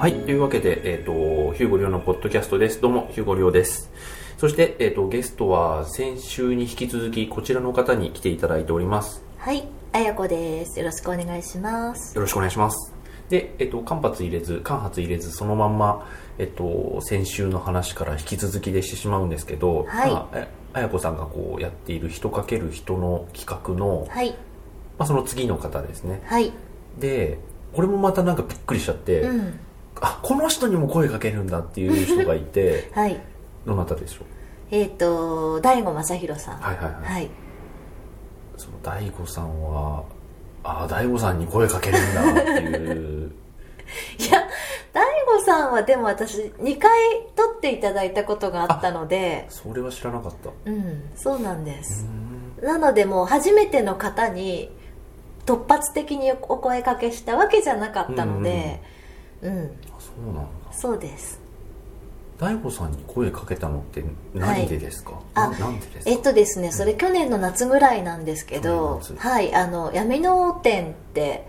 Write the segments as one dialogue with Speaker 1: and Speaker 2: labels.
Speaker 1: はい、というわけで、えっ、と、ヒューゴリョウのポッドキャストです。どうも、ヒューゴリョウです。そして、えっ、と、ゲストは先週に引き続き、こちらの方に来ていただいております。
Speaker 2: はい、あやこです。よろしくお願いします。
Speaker 1: よろしくお願いします。で、えっ、と、間髪入れず、間髪入れず、そのまんま、えっ、と、先週の話から引き続きでしてしまうんですけど、
Speaker 2: はい
Speaker 1: まあえあやこさんがこうやっている人かける人の企画の、
Speaker 2: はい、
Speaker 1: まあ、その次の方ですね。
Speaker 2: はい、
Speaker 1: で、これもまたなんかびっくりしちゃって、
Speaker 2: うん、
Speaker 1: あ、この人にも声かけるんだっていう人がいて、
Speaker 2: はい。
Speaker 1: どなたでしょう？
Speaker 2: えっ、と、大悟正弘さん。
Speaker 1: はいはいはい
Speaker 2: はい。
Speaker 1: その大悟さんはああ大悟さんに声かけるんだっていう
Speaker 2: いや、大悟さんはでも私、2回撮っていただいたことがあったので、
Speaker 1: それは知らなかった
Speaker 2: うん、そうなんです。
Speaker 1: うん
Speaker 2: なのでもう初めての方に突発的にお声かけしたわけじゃなかったので、うん、
Speaker 1: あそうなんだ。
Speaker 2: そうです。
Speaker 1: 大悟さんに声かけたのって何でですか、
Speaker 2: あ
Speaker 1: ななんでですか？
Speaker 2: えっとですね、それ去年の夏ぐらいなんですけど
Speaker 1: 去年、夏。
Speaker 2: はい、あの、闇の店って、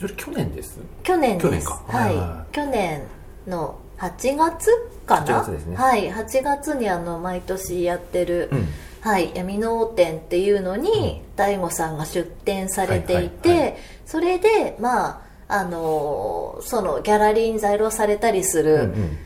Speaker 1: それ去年です？
Speaker 2: 去年
Speaker 1: 去年か。
Speaker 2: は
Speaker 1: はいいはい。はい。
Speaker 2: 去年の8月かな
Speaker 1: ？8月ですね。
Speaker 2: はい。8月にあの毎年やってる、
Speaker 1: うん。
Speaker 2: はい、闇の王店っていうのに大悟さんが出展されていて、
Speaker 1: はいはいは
Speaker 2: それでまああのーそのギャラリーに在庫されたりす
Speaker 1: うんう
Speaker 2: る
Speaker 1: ん。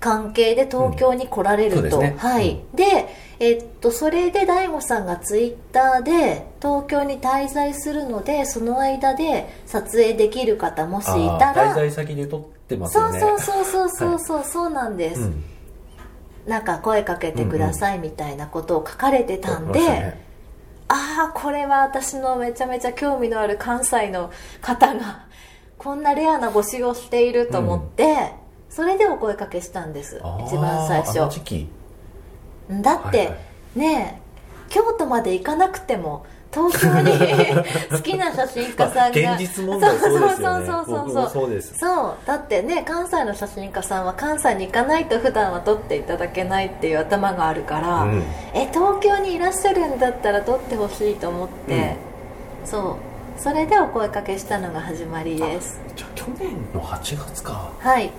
Speaker 2: 関係で東京に来られると、
Speaker 1: うん。そうですね。
Speaker 2: はい、でえっとそれで大悟さんがツイッターで東京に滞在するのでその間で撮影できる方もしいた
Speaker 1: あー滞
Speaker 2: ら
Speaker 1: 在先で撮ってます
Speaker 2: そう
Speaker 1: よね。
Speaker 2: そうそうそうそうそう、そうなんです、
Speaker 1: うん。
Speaker 2: なんか声かけてくださいみたいなことを書かれてたんで、
Speaker 1: 撮ってましたね。
Speaker 2: ああこれは私のめちゃめちゃ興味のある関西の方がこんなレアな募集をしていると思って、それでお声かけしたんです一番最
Speaker 1: あの
Speaker 2: 初
Speaker 1: 時期。
Speaker 2: だって、
Speaker 1: はいは
Speaker 2: ねえ京都まで行かなくても東京に 好きな写真家さんが、
Speaker 1: まあ現実問題そうですよね
Speaker 2: そうそう。そうそう
Speaker 1: そう。
Speaker 2: だってね関西の写真家さんは関西に行かないと普段は撮っていただけないっていう頭があるから、
Speaker 1: うん。
Speaker 2: え東京にいらっしゃるんだったら撮ってほしいと思って、そうそれでお声かけしたのが始まりです。
Speaker 1: じゃあ去年の8月か。
Speaker 2: はい。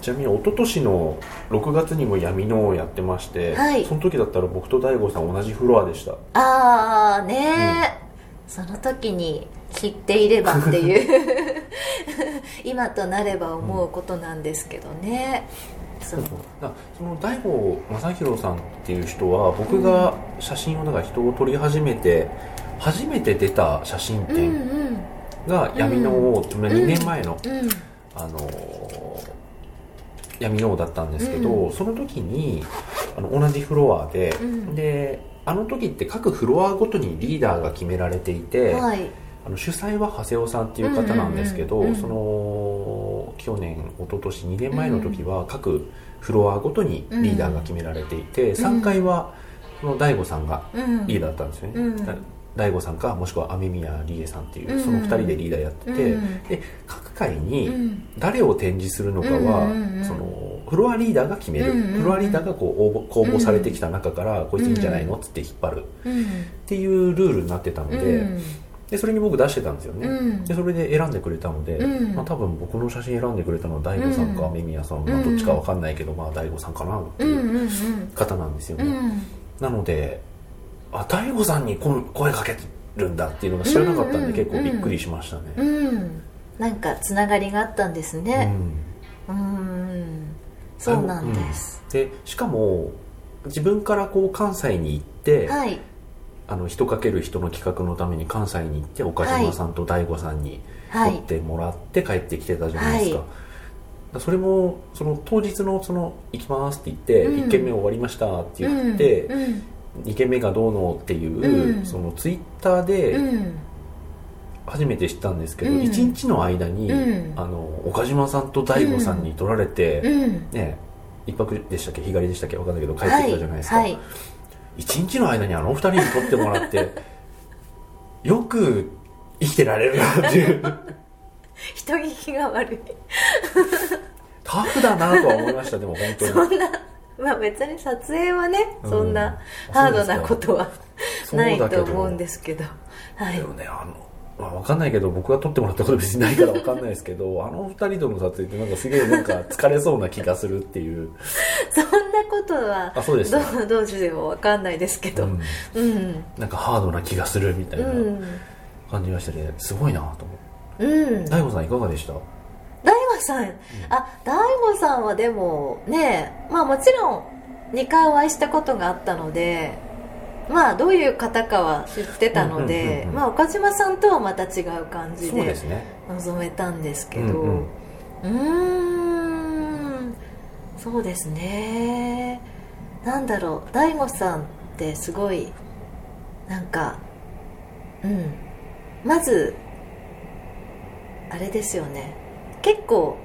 Speaker 1: ちなみに一昨年の6月にも闇のをやってまして、
Speaker 2: はい。
Speaker 1: その時だったら僕と大悟さん同じフロアでした。
Speaker 2: ああねえ、その時に知っていればっていう。今となれば思うことなんですけどね、そう。
Speaker 1: だその大悟正弘さんっていう人は僕が写真をだから人を撮り始めて初めて出た写真
Speaker 2: うんう
Speaker 1: 展
Speaker 2: ん
Speaker 1: が闇の王、まあ2年前の、
Speaker 2: うん
Speaker 1: あのー闇の王だったんですけど、
Speaker 2: う
Speaker 1: その時にあの同じフロアで、
Speaker 2: うん。
Speaker 1: であの時って各フロアごとにリーダーが決められていて、
Speaker 2: はい。
Speaker 1: あの主催は長谷尾さんっていう方なんですけど、
Speaker 2: うんうんうんうん。
Speaker 1: その去年一昨年2年前の時は各フロアごとにリーダーが決められていて、3回はその大悟さんが
Speaker 2: うん。
Speaker 1: リーダーだったんですよね、
Speaker 2: うん。
Speaker 1: だ大悟さんかもしくは雨宮理恵さんっていう、
Speaker 2: うん
Speaker 1: その2人でリーダーやってて、
Speaker 2: うん
Speaker 1: で各回に
Speaker 2: うん。
Speaker 1: 誰を展示するのかは、
Speaker 2: うん
Speaker 1: そのフロアリーダーが決める、
Speaker 2: うん
Speaker 1: フロアリーダーがこう応募公募されてきた中から、こいついいんじゃないのっつって引っ張る。
Speaker 2: うん
Speaker 1: っていうルールになってたので,、
Speaker 2: うん
Speaker 1: でそれに僕出してたんですよね、
Speaker 2: うん。
Speaker 1: でそれで選んでくれたので、
Speaker 2: うん。
Speaker 1: まあ、多分僕の写真選んでくれたのは大悟さんか
Speaker 2: うん
Speaker 1: 雨宮さん、
Speaker 2: うん。
Speaker 1: まあ、どっちかわかんないけど、まあ、大悟さんかなって
Speaker 2: うん
Speaker 1: いう
Speaker 2: うん。
Speaker 1: 方なんですよね、
Speaker 2: うん。
Speaker 1: なのであ大悟さんに声声かけるんだっていうのが知らなかったんで、
Speaker 2: うんうん
Speaker 1: 結構びっくりしましたね、
Speaker 2: うん。なんかつながりがあったんです
Speaker 1: うん。
Speaker 2: ねうん。そうなんです、
Speaker 1: うん。でしかも自分からこう関西に行って、
Speaker 2: はい。
Speaker 1: あの人かける人の企画のために関西に行って岡島さんと大悟さんに
Speaker 2: はい。
Speaker 1: 撮ってもらって帰ってきてたじゃないですか、
Speaker 2: はい。
Speaker 1: それもその当日のその「行きます」って言って「
Speaker 2: うん。
Speaker 1: 1軒目終わりました」って言って、
Speaker 2: うん。うん
Speaker 1: 2軒目がどうのっていう、
Speaker 2: うん。
Speaker 1: そのツイッターで
Speaker 2: うん。
Speaker 1: 初めて知ったんですけど、
Speaker 2: うん。
Speaker 1: 1日の間に、
Speaker 2: うん。
Speaker 1: あの岡島さんと大悟さんに撮られて、
Speaker 2: うん。
Speaker 1: ね一泊でしたっけ？日帰りでしたっけ？分かんないけど帰ってきたじゃないですか、
Speaker 2: はい。はい。
Speaker 1: 一日の間にあの二人に撮ってもらって よく生きてられるなっていう。
Speaker 2: 人聞きが悪い。
Speaker 1: タフだなとは思いましたでも本当に。
Speaker 2: そんなまあ別に撮影はね、
Speaker 1: うん。
Speaker 2: そんなハードなことはないと思うんですけど。はい。
Speaker 1: でもねあのまあ、わかんないけど僕が撮ってもらったこと別にないからわかんないですけど あの二人との撮影ってなんかすげえなんか疲れそうな気がするっていう。
Speaker 2: そんなことは
Speaker 1: あそうです
Speaker 2: どうどうしても分かんないですけど。
Speaker 1: うん。
Speaker 2: うん。
Speaker 1: なんかハードな気がするみたいな
Speaker 2: うん。
Speaker 1: 感じがしてね。すごいなと思って。
Speaker 2: うん。
Speaker 1: 大悟さんいかがでした？
Speaker 2: 大悟さん、あ大悟さんはでもねまあもちろん2回お会いしたことがあったのでまあどういう方かは知ってたの
Speaker 1: うんうんうん
Speaker 2: で
Speaker 1: うん。
Speaker 2: まあ岡島さんとはまた違う感じ
Speaker 1: で
Speaker 2: 臨めたんですけど。
Speaker 1: うん
Speaker 2: うーん。そうですね。なんだろう。大悟さんってすごいなんかうん。まずあれですよね結構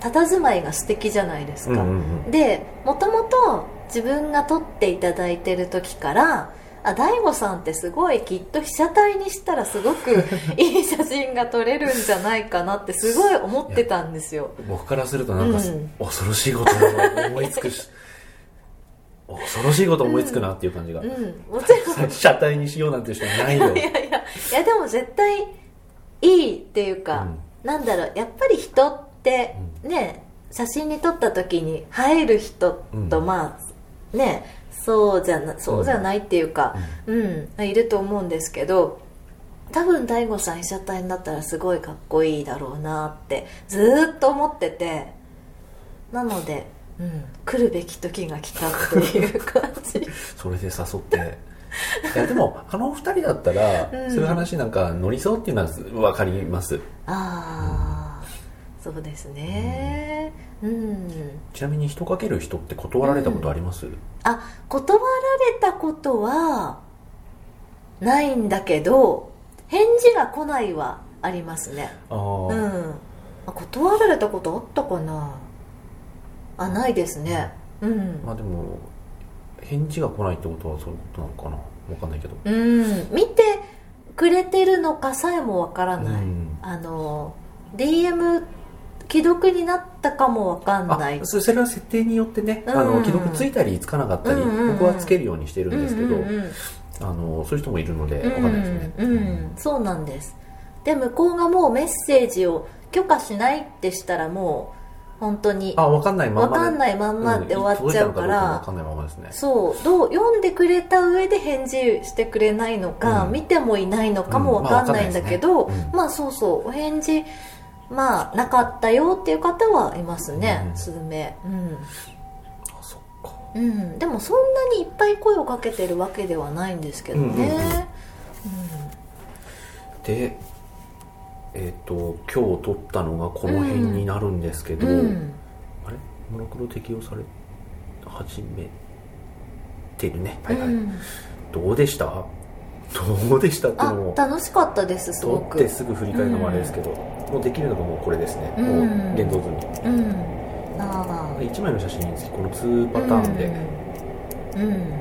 Speaker 2: 佇まいが素敵じゃないですか、
Speaker 1: うんうんうん。
Speaker 2: でもともと自分が撮っていただいてる時からあ大悟さんってすごいきっと被写体にしたらすごく いい写真が撮れるんじゃないかなってすごい思ってたんですよ。
Speaker 1: 僕からするとなんか、
Speaker 2: うん。
Speaker 1: 恐ろしいことを思いつくし 恐ろしいこと思いつくなっていう感じが、
Speaker 2: うん。もちろん。
Speaker 1: 車体にしようなんて人いないよ。
Speaker 2: いやいや。いやでも絶対いいっていうか、なんだろうやっぱり人ってね写真に撮った時に映える人と、
Speaker 1: うん。
Speaker 2: まあねそうじゃなそうじゃないっていうか、うん。いると思うんですけど多分大悟さん被写体になったらすごいかっこいいだろうなってずーっと思っててなので、うん、来るべき時が来たっていう感じ。
Speaker 1: それで誘っていやでもあの二人だったら、
Speaker 2: うん。
Speaker 1: そういう話なんか乗りそうっていうのは分かります。
Speaker 2: ああ、そうですね。うん。
Speaker 1: ちなみに人かける人って断られたことあります、
Speaker 2: あ断られたことはないんだけど返事が来ないはありますね。
Speaker 1: ああ、
Speaker 2: うん。あ断られたことあったかな？あないですね。うん。
Speaker 1: まあでも返事が来ないってことはそういうことなのかな？分かんないけど。
Speaker 2: うん。見てくれてるのかさえもわからない、
Speaker 1: うん。
Speaker 2: あの DM 既読になったかもわかんない。
Speaker 1: あそそれは設定によってね、あ
Speaker 2: うん。
Speaker 1: の既読ついたりつかなかったり、
Speaker 2: うんうんうん。
Speaker 1: 僕はつけるようにしてるんですけど、
Speaker 2: うんうんうん。
Speaker 1: あのそういう人もいるので分かんないですね、
Speaker 2: うん。うん。そうなんです。で向こうがもうメッセージを許可しないってしたらもう本当に。
Speaker 1: あ分かんないまんまで
Speaker 2: 分かんないまんまで終わっちゃうから。
Speaker 1: ん届いたのかかんないままですね。
Speaker 2: そうどう読んでくれた上で返事してくれないのか、
Speaker 1: うん。
Speaker 2: 見てもいないのかも分かんないんだけど、
Speaker 1: うんまあね。うん。
Speaker 2: まあそうそうお返事まあなかったよっていう方はいますね、
Speaker 1: うん。
Speaker 2: 数名うん。
Speaker 1: あそっか。
Speaker 2: うん、でもそんなにいっぱい声をかけてるわけではないんですけどね、
Speaker 1: うんうん。うん。でえっ、と今日撮ったのがこの辺になるんですけど、
Speaker 2: うん。
Speaker 1: あれ？モノクロ適用され始めてるね。はいはい、
Speaker 2: うん
Speaker 1: どうでした？どうでしたっていう
Speaker 2: あ
Speaker 1: のも
Speaker 2: 楽しかったですすご
Speaker 1: 撮っ
Speaker 2: く
Speaker 1: てすぐ振り返るのもあれですけど、もうできるのがもうこれですね、
Speaker 2: うん。
Speaker 1: もう現像済み
Speaker 2: うん。ああ。
Speaker 1: 1枚の写真につきこの2パターンで、
Speaker 2: うん、うん。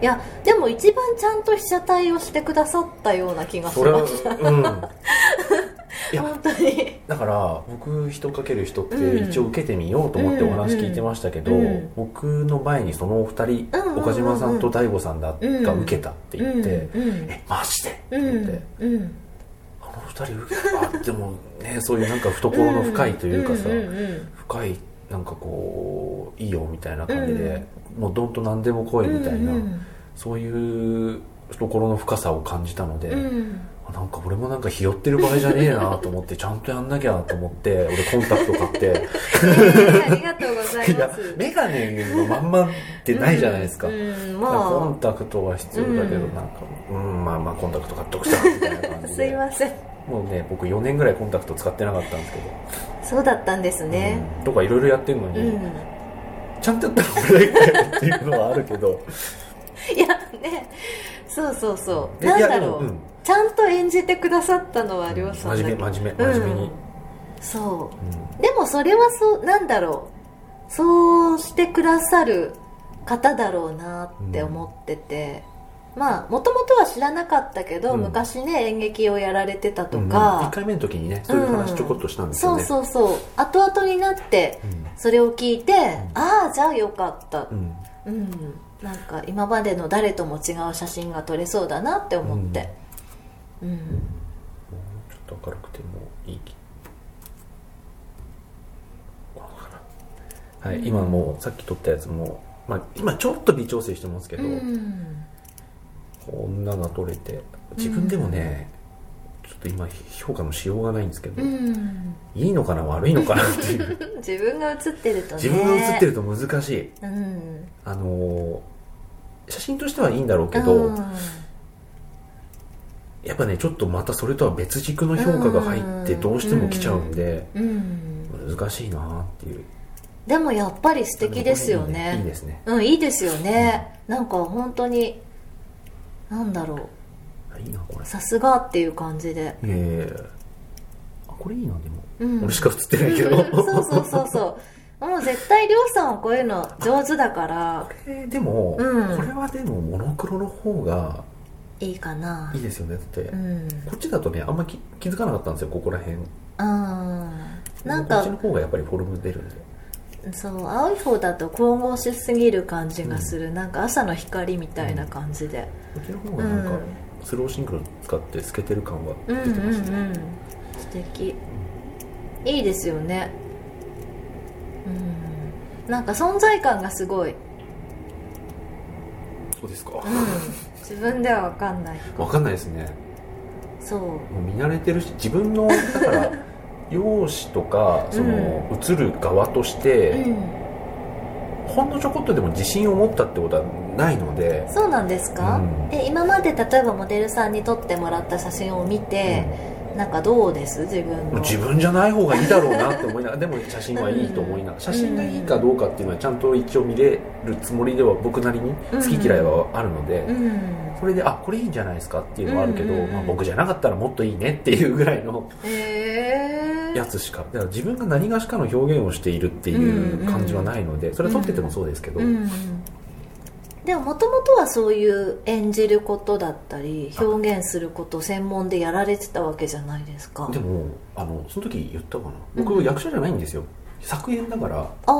Speaker 2: いやでも一番ちゃんと被写体をしてくださったような気がしました
Speaker 1: うん
Speaker 2: 本当に。
Speaker 1: だから僕人かける人って
Speaker 2: うん。
Speaker 1: 一応受けてみようと思ってお話聞いてましたけど、
Speaker 2: うん。うん
Speaker 1: 僕の前にそのお二人、
Speaker 2: うんうんうん
Speaker 1: 岡島さんと大悟さんだ、
Speaker 2: うん
Speaker 1: が受けたって言って、
Speaker 2: うんうん
Speaker 1: えマジで？って
Speaker 2: う
Speaker 1: 言って、あの二人受けた？あでもねそういうなんか懐の深いというかさ、深いなんかこういいよみたいな感じで、もうどんと何でも来いみたいな、
Speaker 2: うん
Speaker 1: そういう懐の深さを感じたので、なんか俺もなんかひよってる場合じゃねえなと思ってちゃんとやんなきゃと思って俺コンタクト買って。
Speaker 2: えーありがとうございます。
Speaker 1: 眼鏡のまんまってないじゃないですか,、
Speaker 2: うんうん
Speaker 1: コ
Speaker 2: ま
Speaker 1: ンタクトは必要だけど、
Speaker 2: うん。
Speaker 1: なんかうんまあまあコンタクト買っとくさみたいな感
Speaker 2: あ
Speaker 1: じで。
Speaker 2: すいません。
Speaker 1: もうね僕4年ぐらいコンタクト使ってなかったんですけど、
Speaker 2: そうだったんですね。
Speaker 1: うん。とかいろいろやってるのに、
Speaker 2: うん、
Speaker 1: ちゃんとやったら俺っていうのはあるけど。
Speaker 2: いやね。そうそうそう。
Speaker 1: え
Speaker 2: なんだろう、ちゃんと演じてくださったのはりょうさん
Speaker 1: 真面目真面目真面目に、
Speaker 2: うんそう。
Speaker 1: うん。
Speaker 2: でもそれはそうなんだろう。そうしてくださる方だろうなって思ってて、まあもともとは知らなかったけど、
Speaker 1: うん。
Speaker 2: 昔ね演劇をやられてたと
Speaker 1: 1
Speaker 2: か、
Speaker 1: 回目の時にねそういう話ちょこっとしたんですよね、
Speaker 2: そうそうそう。後々になって
Speaker 1: うん。
Speaker 2: それを聞いて、ああじゃあよかった。
Speaker 1: うん。
Speaker 2: うん。なんか今までの誰とも違う写真が撮れそうだなって思ってうん、
Speaker 1: と明るくてもいいこうかな。はい、今もうさっき撮ったやつも、まあ、今ちょっと微調整してますけど、
Speaker 2: うん。
Speaker 1: こんなのが撮れて自分でもね、ちょっと今評価のしようがないんですけど、
Speaker 2: うん。
Speaker 1: いいのかな悪いのかなっていう。
Speaker 2: 自分が写ってるとね。
Speaker 1: 自分が写ってると難しい。
Speaker 2: うん。
Speaker 1: あのー写真としてはいいんだろうけど、
Speaker 2: うん
Speaker 1: やっぱねちょっとまたそれとは別軸の評価が入ってどうしても来ちゃうんで、
Speaker 2: うん。
Speaker 1: 難しいなっていう。
Speaker 2: でもやっぱり素敵ですよね。
Speaker 1: いいですね。
Speaker 2: うんいいですよね、なんか本当になんだろう。
Speaker 1: あいいなこれ。
Speaker 2: さすがっていう感じで、
Speaker 1: ええあこれいいなでも、
Speaker 2: うん、
Speaker 1: 俺しか写ってないけど。
Speaker 2: そうそうそうそう。もう絶対りょうさんはこういうの上手だから。
Speaker 1: こ れでも、
Speaker 2: うん。
Speaker 1: これはでもモノクロの方が
Speaker 2: いいかな。い
Speaker 1: いですよねだって、
Speaker 2: うん。
Speaker 1: こっちだとねあんまき気づかなかったんですよここら辺。
Speaker 2: うんなん
Speaker 1: こっちの
Speaker 2: か
Speaker 1: 方がやっぱりフォルム出るんで。
Speaker 2: そう青い方だと神々しすぎる感じがする、なんか朝の光みたいな感じで。
Speaker 1: こっちの方がなんか、
Speaker 2: うん。
Speaker 1: スローシンクロ使って透けてる感は
Speaker 2: うんうんうん。
Speaker 1: 出てますね、
Speaker 2: 素敵。いいですよね。うん。なんか存在感がすごい、うん、
Speaker 1: そうですか、
Speaker 2: 自分では分かんない。
Speaker 1: わかんないですね。
Speaker 2: そう。
Speaker 1: もう見慣れてるし自分のだから 容姿とかその、映る側として、
Speaker 2: うん。
Speaker 1: ほんのちょこっとでも自信を持ったってことはないので、
Speaker 2: そうなんですか、
Speaker 1: うん。
Speaker 2: で今まで例えばモデルさんに撮ってもらった写真を見て、なんかどうです？自分の。
Speaker 1: 自分じゃない方がいいだろうなって思いながら でも写真はいいと思いながら。写真がいいかどうかっていうのはちゃんと一応見れるつもりでは僕なりに好き嫌いはあるので、
Speaker 2: うん。
Speaker 1: それであこれいいんじゃないですかっていうのはあるけど、
Speaker 2: うん。うんうん
Speaker 1: まあ、僕じゃなかったらもっといいねっていうぐらいのやつしかだから自分が何がしかの表現をしているっていう感じはないのでそれは撮っててもそうですけど、
Speaker 2: うんでももともとはそういう演じることだったり表現すること専門でやられてたわけじゃないですか。
Speaker 1: でもあのその時言ったかな。
Speaker 2: うん。
Speaker 1: 僕役者じゃないんですよ、作演だから
Speaker 2: ああ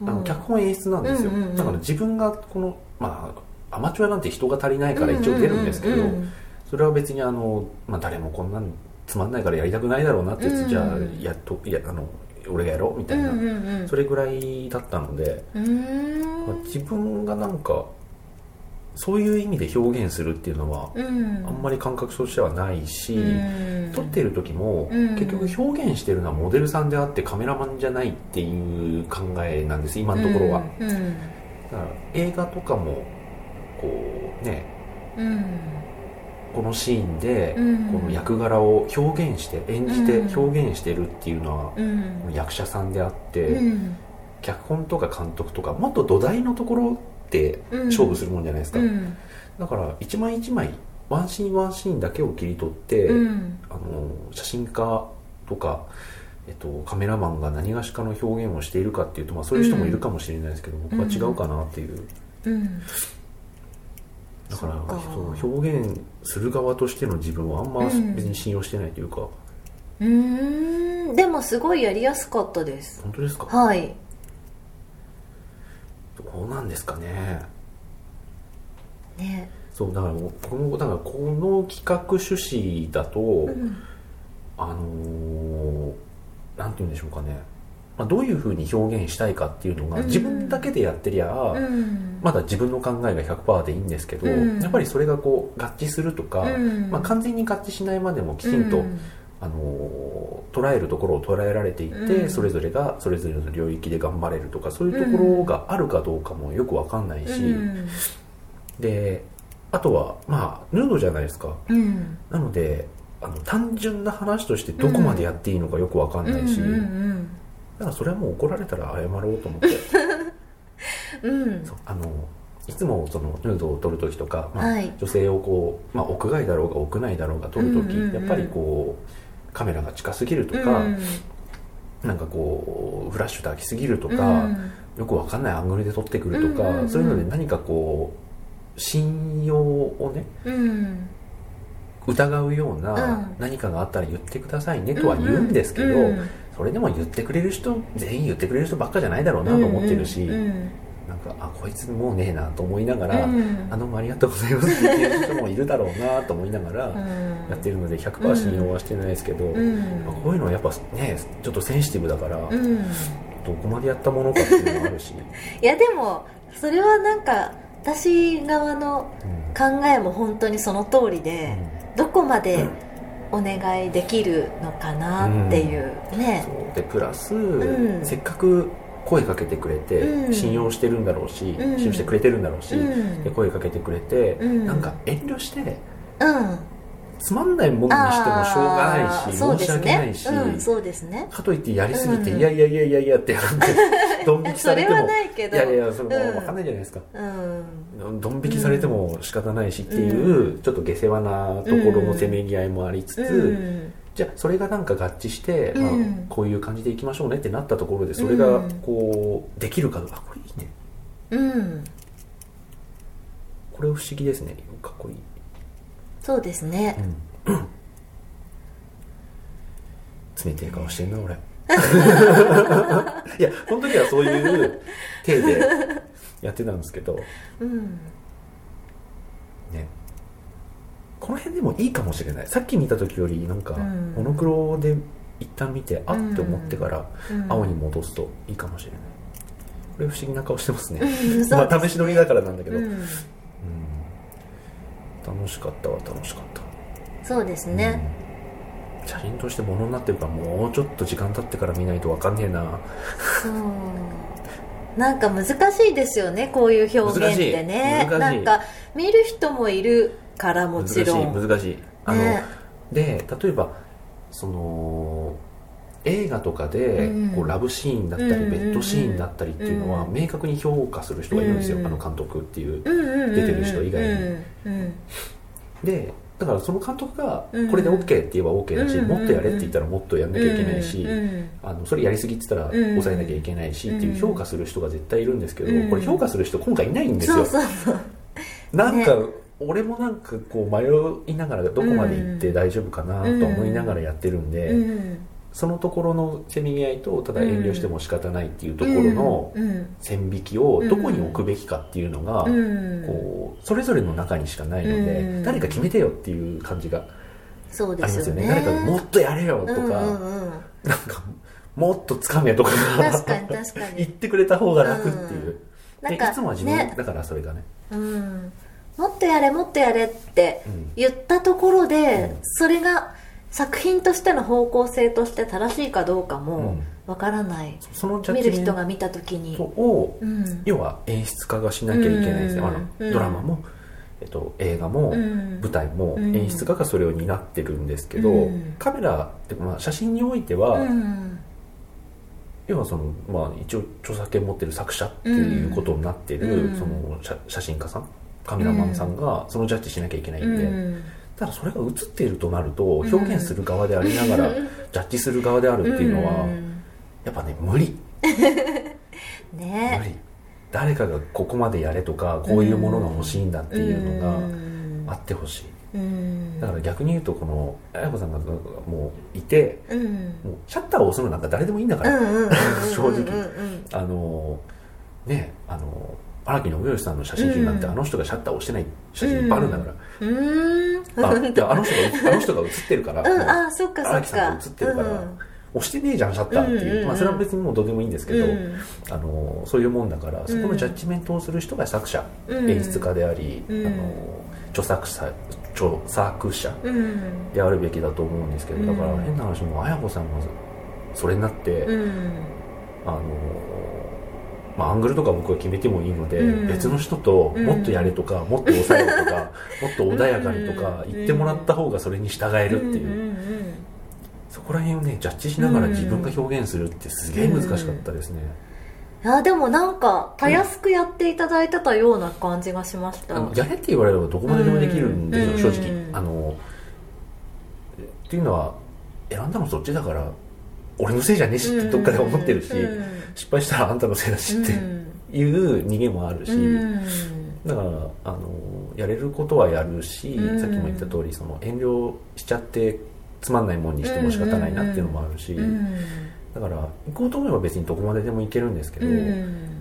Speaker 1: あの脚本演出なんですよ、
Speaker 2: うんうんうん
Speaker 1: だから自分がこのまあアマチュアなんて人が足りないから一応出るんですけど、
Speaker 2: うんうんうん
Speaker 1: それは別にあの、まあ、誰もこんなんつまんないからやりたくないだろうなってやつ、
Speaker 2: うん
Speaker 1: じゃあやっといやあの俺がやろうみたいな、
Speaker 2: うんうんうん。
Speaker 1: それぐらいだったので、まあ
Speaker 2: ん
Speaker 1: 自分がなんかそういう意味で表現するっていうのは、
Speaker 2: うん。
Speaker 1: あんまり感覚としてはないし、
Speaker 2: うん。
Speaker 1: 撮ってる時も、
Speaker 2: うん。
Speaker 1: 結局表現してるのはモデルさんであってカメラマンじゃないっていう考えなんです今のところは、だから映画とかもこうね。
Speaker 2: うん
Speaker 1: このシーンで
Speaker 2: うん。
Speaker 1: この役柄を表現して演じて
Speaker 2: うん。
Speaker 1: 表現してるっていうのは
Speaker 2: うん。
Speaker 1: 役者さんであって、
Speaker 2: うん。
Speaker 1: 脚本とか監督とかもっと土台のところって
Speaker 2: うん。
Speaker 1: 勝負するもんじゃないですか、
Speaker 2: うん。
Speaker 1: だから一枚一枚ワンシーンワンシーンだけを切り取って、
Speaker 2: うん。
Speaker 1: あの写真家とか、えっと、カメラマンが何がしかの表現をしているかっていうと、まあ、そういう人もいるかもしれないですけど、僕は違うかなっていう。
Speaker 2: うん
Speaker 1: だから
Speaker 2: そっか。
Speaker 1: そう表現する側としての自分はあんま
Speaker 2: うん。
Speaker 1: 別に信用してないというか、
Speaker 2: うーん。でもすごいやりやすかったです。
Speaker 1: 本当ですか？
Speaker 2: はい。
Speaker 1: どうなんですかね。
Speaker 2: ね。
Speaker 1: そうだからこのだからこの企画趣旨だと、
Speaker 2: うん。
Speaker 1: あのーなんて言うんでしょうかね、まあ、どういうふうに表現したいかっていうのが
Speaker 2: うん。
Speaker 1: 自分だけでやってりゃ、
Speaker 2: うん。
Speaker 1: まだ自分の考えが100%でいいんですけど、
Speaker 2: うん。
Speaker 1: やっぱりそれがこう合致するとか、
Speaker 2: うん。
Speaker 1: まあ、完全に合致しないまでもきちんと、
Speaker 2: うん。
Speaker 1: あのー捉えるところを捉えられていって、
Speaker 2: うん。
Speaker 1: それぞれがそれぞれの領域で頑張れるとかそういうところがあるかどうかもよくわかんないし、
Speaker 2: うん。
Speaker 1: であとはまあヌードじゃないですか。
Speaker 2: うん。
Speaker 1: なのであの単純な話としてどこまでやっていいのかよくわかんないし、だからそれはもう怒られたら謝ろうと思って。
Speaker 2: うん。
Speaker 1: あのいつもそのヌードを撮る時とか、まあ
Speaker 2: はい。
Speaker 1: 女性をこう、まあ、屋外だろうが屋内だろうが撮る時、
Speaker 2: うんうんうん。
Speaker 1: やっぱりこうカメラが近すぎるとか、
Speaker 2: うん。
Speaker 1: なんかこうフラッシュで開きすぎるとか、
Speaker 2: うん。
Speaker 1: よくわかんないアングルで撮ってくるとか、
Speaker 2: うんうんうん。
Speaker 1: そういうので何かこう信用をね
Speaker 2: うん。
Speaker 1: 疑うよう
Speaker 2: う
Speaker 1: なん。何かがあったら言ってくださいねとは言うんですけど、
Speaker 2: うん
Speaker 1: それでも言ってくれる人全員言ってくれる人ばっかじゃないだろうなと思ってるし、
Speaker 2: うんうん
Speaker 1: なんかあこいつもうねえなと思いながら、
Speaker 2: うん。
Speaker 1: あどうもありがとうございますって言ってる人もいるだろうなと思いながら
Speaker 2: うん。
Speaker 1: やってるので100%信用はしてないですけど、
Speaker 2: うん。
Speaker 1: まあこういうのはやっぱねちょっとセンシティブだから、
Speaker 2: うん。
Speaker 1: どこまでやったものかっていうのもあるし、
Speaker 2: いやでもそれはなんか私側の
Speaker 1: うん。
Speaker 2: 考えも本当にその通りで、どこまでお願いできるのかなっていうね、
Speaker 1: そう。でプラス、
Speaker 2: ん。
Speaker 1: せっかく声かけてくれて、
Speaker 2: うん。
Speaker 1: 信用してるんだろうし、
Speaker 2: うん。
Speaker 1: 信用してくれてるんだろうし、
Speaker 2: うん。
Speaker 1: で声かけてくれて、
Speaker 2: うん。
Speaker 1: なんか遠慮して
Speaker 2: うん
Speaker 1: つまんないものにしてもしょうがないし、申し訳ないし、
Speaker 2: うん、そうですね。
Speaker 1: かといってやりすぎて、
Speaker 2: うん。
Speaker 1: いやいやいやいやいやってやるんでドン引きされても
Speaker 2: いけど
Speaker 1: いやいやそれも
Speaker 2: うん
Speaker 1: 分かんないじゃないですか、
Speaker 2: うん
Speaker 1: ドン引きされても仕方ないしっていう、ちょっと下世話なところのせめぎ合いもありつつ、
Speaker 2: うん
Speaker 1: じゃあそれがなんか合致して、まあ
Speaker 2: うん、
Speaker 1: こういう感じでいきましょうねってなったところでそれがこうできるかどうかあこれいいね
Speaker 2: うん
Speaker 1: これ不思議ですねかっこいい、
Speaker 2: そうですね。
Speaker 1: うん、冷てえ顔してんな俺。いやこの時はそういう体でやってたんですけど。
Speaker 2: うん。
Speaker 1: ね。この辺でもいいかもしれない。さっき見た時よりなんか
Speaker 2: うん。
Speaker 1: モノクロで一旦見てあって思ってから
Speaker 2: うん。
Speaker 1: 青に戻すといいかもしれない。これ不思議な顔してますね。まあ試し撮りだからなんだけど、うん
Speaker 2: うん
Speaker 1: 楽しかったは楽しかった。
Speaker 2: そうですね、
Speaker 1: うん。写真としてものになってるからもうちょっと時間経ってから見ないと分かんねえな。
Speaker 2: そう。なんか難しいですよねこういう表現ってね。
Speaker 1: 難しい。難しい。
Speaker 2: なんか見る人もいるからも
Speaker 1: 難しい
Speaker 2: ちろん
Speaker 1: 難しい。あの、
Speaker 2: ね。
Speaker 1: で例えばその映画とかで
Speaker 2: うん
Speaker 1: こうラブシーンだったり、
Speaker 2: うん
Speaker 1: ベッドシーンだったりっていうのは、
Speaker 2: うん。
Speaker 1: 明確に評価する人がいるんですよ、
Speaker 2: うん
Speaker 1: あの監督っていう、出てる人以外に。でだからその監督が
Speaker 2: うん
Speaker 1: これで OK って言えば OK だし、
Speaker 2: うん
Speaker 1: もっとやれって言ったらもっとやんなきゃいけないし、あのそれやりすぎって言ったら
Speaker 2: うん
Speaker 1: 抑えなきゃいけないしっていう評価する人が絶対いるんですけど、
Speaker 2: うん
Speaker 1: これ評価する人今回いないんですよ、なんか、
Speaker 2: ね
Speaker 1: 俺もなんかこう迷いながらどこまで行って大丈夫かなと思いながらやってるんで、
Speaker 2: うん
Speaker 1: そのところのせめぎ合いとただ遠慮しても仕方ないっていうところの
Speaker 2: うん
Speaker 1: 線引きをどこに置くべきかっていうのが、
Speaker 2: うん。
Speaker 1: こうそれぞれの中にしかないので、
Speaker 2: うん。
Speaker 1: 誰か決めてよっていう感じがあり
Speaker 2: ですよね。
Speaker 1: ますよね。誰かがもっとやれよとか、
Speaker 2: うんうんうん。
Speaker 1: なんかもっとつかめとか 言ってくれた方が楽っていう、で
Speaker 2: なんか
Speaker 1: いつもは自分、
Speaker 2: ね。
Speaker 1: だからそれがね、
Speaker 2: うん。もっとやれもっとやれって
Speaker 1: うん。
Speaker 2: 言ったところで、
Speaker 1: うん。
Speaker 2: それが作品としての方向性として正しいかどうかも
Speaker 1: うん。
Speaker 2: わからない、
Speaker 1: そのジャッ
Speaker 2: 見る人が見た時に。
Speaker 1: トを
Speaker 2: うん。
Speaker 1: 要は演出家がしなきゃいけないです。ね、
Speaker 2: うん。
Speaker 1: あの
Speaker 2: うん。
Speaker 1: ドラマも、えっと、映画も、
Speaker 2: うん。
Speaker 1: 舞台も
Speaker 2: うん。
Speaker 1: 演出家がそれを担ってるんですけど、
Speaker 2: うん。
Speaker 1: カメラって、まあ、写真においては、
Speaker 2: うん。
Speaker 1: 要はその、まあ、一応著作権持ってる作者っていうことになってる、
Speaker 2: うん。
Speaker 1: その写写真家さんカメラマンさんがそのジャッジしなきゃいけないんで、
Speaker 2: うん
Speaker 1: ただそれが映っているとなると表現する側でありながら、
Speaker 2: う ん
Speaker 1: ジャッジする側であるっていうのは、
Speaker 2: うん。
Speaker 1: やっぱね無理。無
Speaker 2: ね
Speaker 1: 理。誰かがここまでやれとかこういうものが欲しいんだっていうのがあってほしい。
Speaker 2: うん。
Speaker 1: だから逆に言うとこの綾子さんがもういて
Speaker 2: うん。
Speaker 1: もうシャッターを押すのなんか誰でもいいんだから、正直あのねあの荒木信義さんの写真集なんて、
Speaker 2: うん。
Speaker 1: あの人がシャッターを押してない写真いっぱいあるんだから、
Speaker 2: うーん。
Speaker 1: あであの人があの人が写ってるから、
Speaker 2: あそっかそっ
Speaker 1: 荒木さんが
Speaker 2: か
Speaker 1: 写ってるから、
Speaker 2: うん。
Speaker 1: 押してねえじゃんシャッターっていう、まあ、それは別にもうどうでもいいんですけど、
Speaker 2: うん。
Speaker 1: あのそういうもんだからそこのジャッジメントをする人が作者、
Speaker 2: うん。
Speaker 1: 演出家であり、
Speaker 2: うん。
Speaker 1: あの著作者著作者
Speaker 2: うん。
Speaker 1: であるべきだと思うんですけどだから
Speaker 2: うん
Speaker 1: 変な話も綾子さんがそれになって、
Speaker 2: うん。
Speaker 1: あのまあ、アングルとか僕は決めてもいいので、
Speaker 2: うん
Speaker 1: 別の人と
Speaker 2: うん。
Speaker 1: もっとやれとか、もっと抑えろとか もっと穏やかにとか言ってもらった方がそれに従えるっていう、
Speaker 2: んんん
Speaker 1: そこら辺をねジャッジしながら自分が表現するってすげえ難しかったですね、
Speaker 2: いやでもなんかたやすくやっていただいてたような感じがしました、
Speaker 1: あのやれって言われればどこまででもできるんですよ、
Speaker 2: うん
Speaker 1: 正直。あのっていうのは選んだのそっちだから俺のせいじゃねえしってどっかで思ってるし、
Speaker 2: うん
Speaker 1: 失敗したらあんたのせいだしっていう逃げもあるし、
Speaker 2: うん。
Speaker 1: だからあのやれることはやるし、
Speaker 2: うん。
Speaker 1: さっきも言った通りその遠慮しちゃってつまんないもんにしても仕方ないなっていうのもあるし、
Speaker 2: うん。
Speaker 1: だから行こうと思えば別にどこまででも行けるんですけど、
Speaker 2: うん。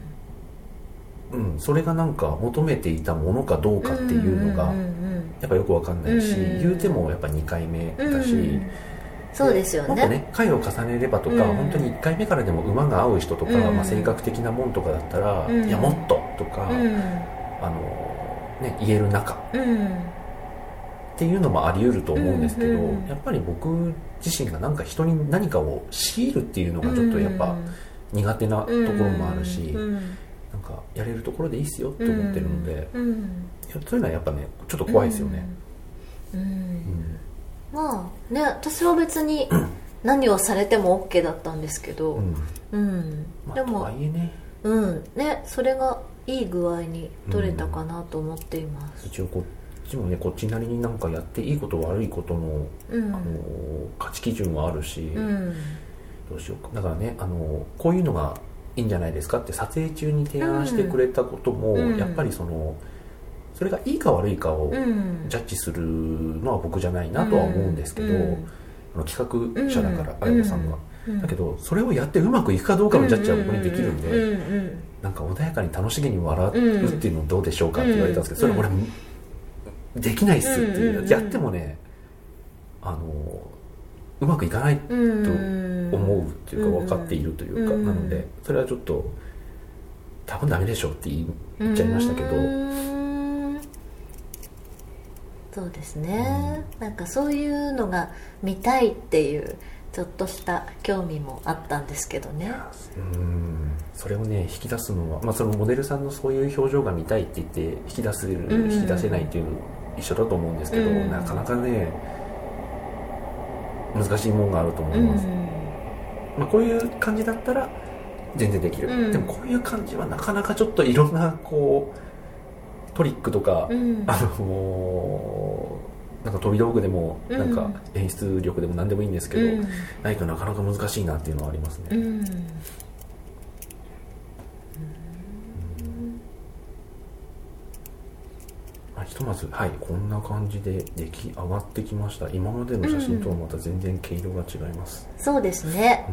Speaker 1: うん、それがなんか求めていたものかどうかっていうのがやっぱよくわかんないし、
Speaker 2: うん
Speaker 1: 言うてもやっぱ2回目だし、
Speaker 2: うんそうですよ
Speaker 1: もっと
Speaker 2: ね
Speaker 1: ね回を重ねればとか、
Speaker 2: うん。
Speaker 1: 本当に1回目からでも馬が合う人とか、
Speaker 2: うん。
Speaker 1: まあ、性格的なもんとかだったら、
Speaker 2: うん。
Speaker 1: いやもっととか、
Speaker 2: うん。
Speaker 1: あのね、言える中
Speaker 2: うん。
Speaker 1: っていうのもあり得ると思うんですけど、
Speaker 2: うんうん
Speaker 1: やっぱり僕自身がなんか人に何かを強いるっていうのがちょっとやっぱ苦手なところもあるし、
Speaker 2: うん
Speaker 1: なんかやれるところでいいっすよって思ってるので、そういうのはやっぱねちょっと怖いですよね、
Speaker 2: うん。うん。
Speaker 1: うん
Speaker 2: まあね私は別に何をされても OK だったんですけど
Speaker 1: うん。
Speaker 2: うん、
Speaker 1: まあ、と
Speaker 2: でも
Speaker 1: ね。
Speaker 2: うん。ねそれがいい具合に取れたかなと思っています。
Speaker 1: 一応こっちもねこっちなりになんかやっていいこと悪いことの、
Speaker 2: うん。
Speaker 1: あの価値基準はあるし、
Speaker 2: うん。
Speaker 1: どうしようか。だからねあのこういうのがいいんじゃないですかって撮影中に提案してくれたことも、
Speaker 2: うん。
Speaker 1: やっぱりそのそれがいいか悪いかを
Speaker 2: うん。
Speaker 1: ジャッジするのは僕じゃないなとは思うんですけど、
Speaker 2: うん。
Speaker 1: あの企画者だから、
Speaker 2: うん。
Speaker 1: 綾子さんが、
Speaker 2: うん。
Speaker 1: だけどそれをやってうまくいくかどうかのジャッジは僕にできるんで、なんか穏やかに楽しげに笑うっていうのどうでしょうかって言われたんですけど、それ俺できないっすっていう、やってもねあのうまくいかない
Speaker 2: うん。
Speaker 1: と思うっていうか分かっているというか、
Speaker 2: うん。
Speaker 1: なのでそれはちょっと多分ダメでしょって言っちゃいましたけど、
Speaker 2: うんそうですね、なんかそういうのが見たいっていうちょっとした興味もあったんですけどね。
Speaker 1: うん。それをね引き出すのは、まあ、そのモデルさんのそういう表情が見たいって言って引き出せる、
Speaker 2: うん。
Speaker 1: 引き出せないっていうの一緒だと思うんですけど、
Speaker 2: うん。
Speaker 1: なかなかね難しいもんがあると思います、まあ、こういう感じだったら全然できる、
Speaker 2: うん。
Speaker 1: でもこういう感じはなかなかちょっといろんなこうトリックとか、
Speaker 2: うん。
Speaker 1: あのなんか飛び道具でも
Speaker 2: うん。
Speaker 1: なんか演出力でも何でもいいんですけど、
Speaker 2: うん。
Speaker 1: ないとなかなか難しいなっていうのはありますね、
Speaker 2: うん。
Speaker 1: まあ、ひとまずはいこんな感じで出来上がってきました。今までの写真とはまた全然毛色が違います。
Speaker 2: そうですね。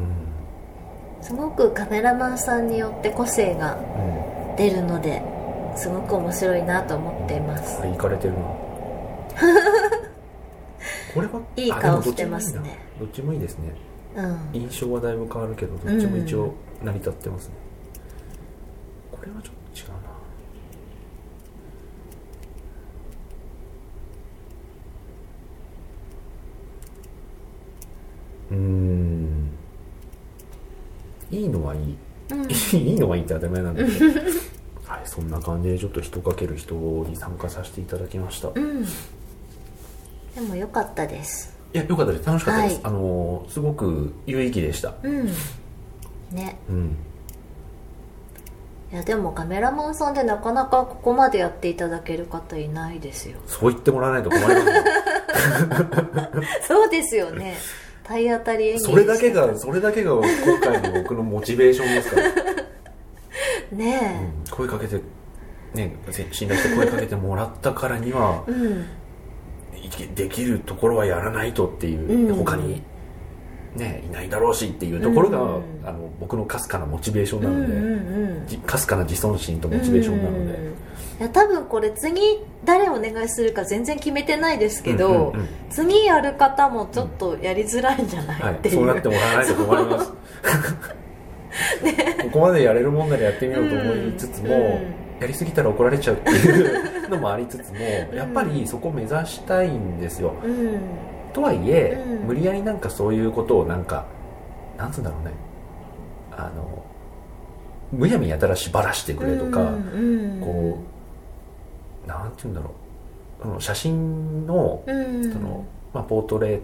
Speaker 1: うん、
Speaker 2: すごくカメラマンさんによって個性が
Speaker 1: うん。
Speaker 2: 出るのですごく面白いなと思っています。
Speaker 1: あれいかれてるな これは？い
Speaker 2: い顔してますね。
Speaker 1: どっちもいいですね。
Speaker 2: うん。
Speaker 1: 印象はだいぶ変わるけどどっちも一応成り立ってますね、これはちょっと違うな。うーん。いいのはいい、
Speaker 2: うん。
Speaker 1: いいのはいいって当たり前なんだけど。はいそんな感じでちょっと人かける人に参加させていただきました、い
Speaker 2: うん。でも良かったです。
Speaker 1: やよかったです。楽しかったです、
Speaker 2: はい。
Speaker 1: あのーすごく有意義でした。
Speaker 2: うん。ね。
Speaker 1: うん。
Speaker 2: いやでもカメラマンさんでなかなかここまでやっていただける方いないですよ。
Speaker 1: そう言ってもらわないと困りますね
Speaker 2: そうですよね。体当たり演技
Speaker 1: それだけがそれだけが今回の僕のモチベーションですから、
Speaker 2: ね。
Speaker 1: うん声かけてねせ信頼して声かけてもらったからには
Speaker 2: えうん。
Speaker 1: できるところはやらないとっていう、
Speaker 2: うん。
Speaker 1: 他にねいないだろうしっていうところが、
Speaker 2: うん。
Speaker 1: あの僕のかすかなモチベーション
Speaker 2: う
Speaker 1: なんので、
Speaker 2: うんうん
Speaker 1: じかすかな自尊心とモチベーションなので、
Speaker 2: うん。いや多分これ次誰お願いするか全然決めてないですけど、
Speaker 1: うんうんうん。
Speaker 2: 次やる方もちょっとやりづらいんじゃない、
Speaker 1: はい、
Speaker 2: っていう。
Speaker 1: そうなってもらわないと困ります、ここまでやれるもんならやってみようと思いつつも、
Speaker 2: うん。
Speaker 1: やりすぎたら怒られちゃうっていうのもありつつもやっぱりそこを目指したいんですよ。
Speaker 2: うん。
Speaker 1: とはいえ、
Speaker 2: うん。
Speaker 1: 無理やりなんかそういうことをなんかなんつうんだろうね。あのむやみやたらしばらしてくれとか、こうなんて言うんだろう。写真の
Speaker 2: うん。
Speaker 1: その、まあ、ポートレー